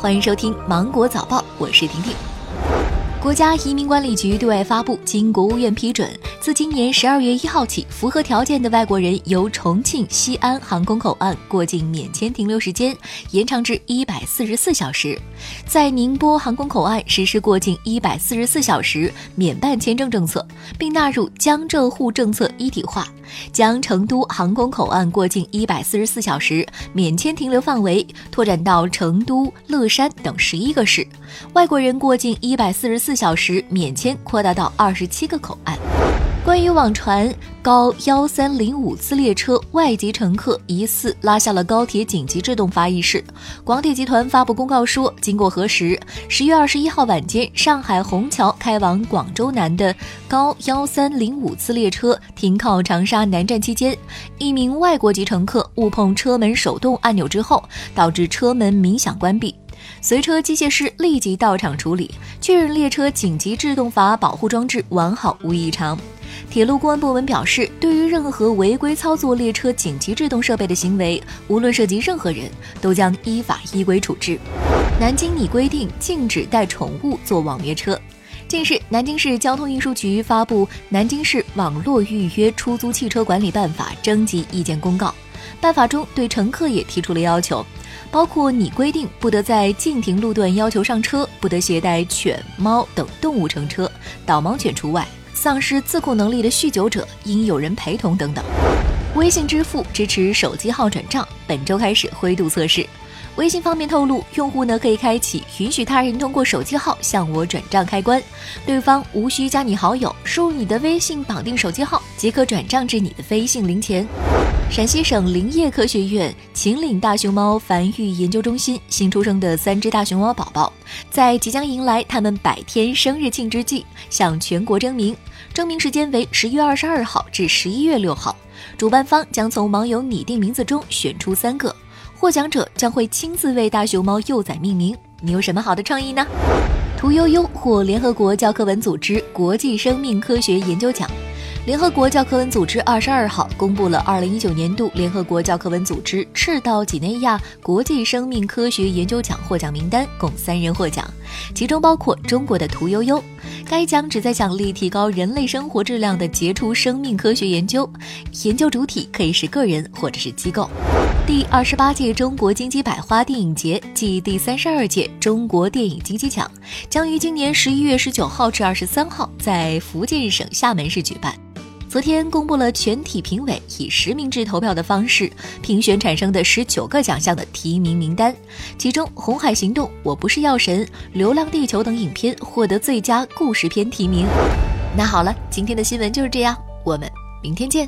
欢迎收听《芒果早报》，我是婷婷。国家移民管理局对外发布，经国务院批准，自今年十二月一号起，符合条件的外国人由重庆西安航空口岸过境免签停留时间延长至一百四十四小时，在宁波航空口岸实施过境一百四十四小时免办签证政策，并纳入江浙沪政策一体化，将成都航空口岸过境一百四十四小时免签停留范围拓展到成都、乐山等十一个市，外国人过境一百四十四。小时免签扩大到二十七个口岸。关于网传高幺三零五次列车外籍乘客疑似拉下了高铁紧急制动阀一事，广铁集团发布公告说，经过核实，十月二十一号晚间，上海虹桥开往广州南的高幺三零五次列车停靠长沙南站期间，一名外国籍乘客误碰车门手动按钮之后，导致车门鸣响关闭。随车机械师立即到场处理，确认列车紧急制动阀保护装置完好无异常。铁路公安部门表示，对于任何违规操作列车紧急制动设备的行为，无论涉及任何人，都将依法依规处置。南京拟规定禁止带宠物坐网约车。近日，南京市交通运输局发布《南京市网络预约出租汽车管理办法》征集意见公告，办法中对乘客也提出了要求。包括拟规定不得在禁停路段要求上车，不得携带犬、猫等动物乘车，导盲犬除外。丧失自控能力的酗酒者应有人陪同等等。微信支付支持手机号转账，本周开始灰度测试。微信方面透露，用户呢可以开启允许他人通过手机号向我转账开关，对方无需加你好友，输入你的微信绑定手机号即可转账至你的微信零钱。陕西省林业科学院秦岭大熊猫繁育研究中心新出生的三只大熊猫宝宝，在即将迎来他们百天生日庆之际，向全国征名，征名时间为十月二十二号至十一月六号，主办方将从网友拟定名字中选出三个。获奖者将会亲自为大熊猫幼崽命名，你有什么好的创意呢？屠呦呦获联合国教科文组织国际生命科学研究奖。联合国教科文组织二十二号公布了二零一九年度联合国教科文组织赤道几内亚国际生命科学研究奖获奖名单，共三人获奖，其中包括中国的屠呦呦。该奖旨在奖励提高人类生活质量的杰出生命科学研究，研究主体可以是个人或者是机构。第二十八届中国金鸡百花电影节暨第三十二届中国电影金鸡奖将于今年十一月十九号至二十三号在福建省厦门市举办。昨天公布了全体评委以实名制投票的方式评选产生的十九个奖项的提名名单，其中《红海行动》《我不是药神》《流浪地球》等影片获得最佳故事片提名。那好了，今天的新闻就是这样，我们明天见。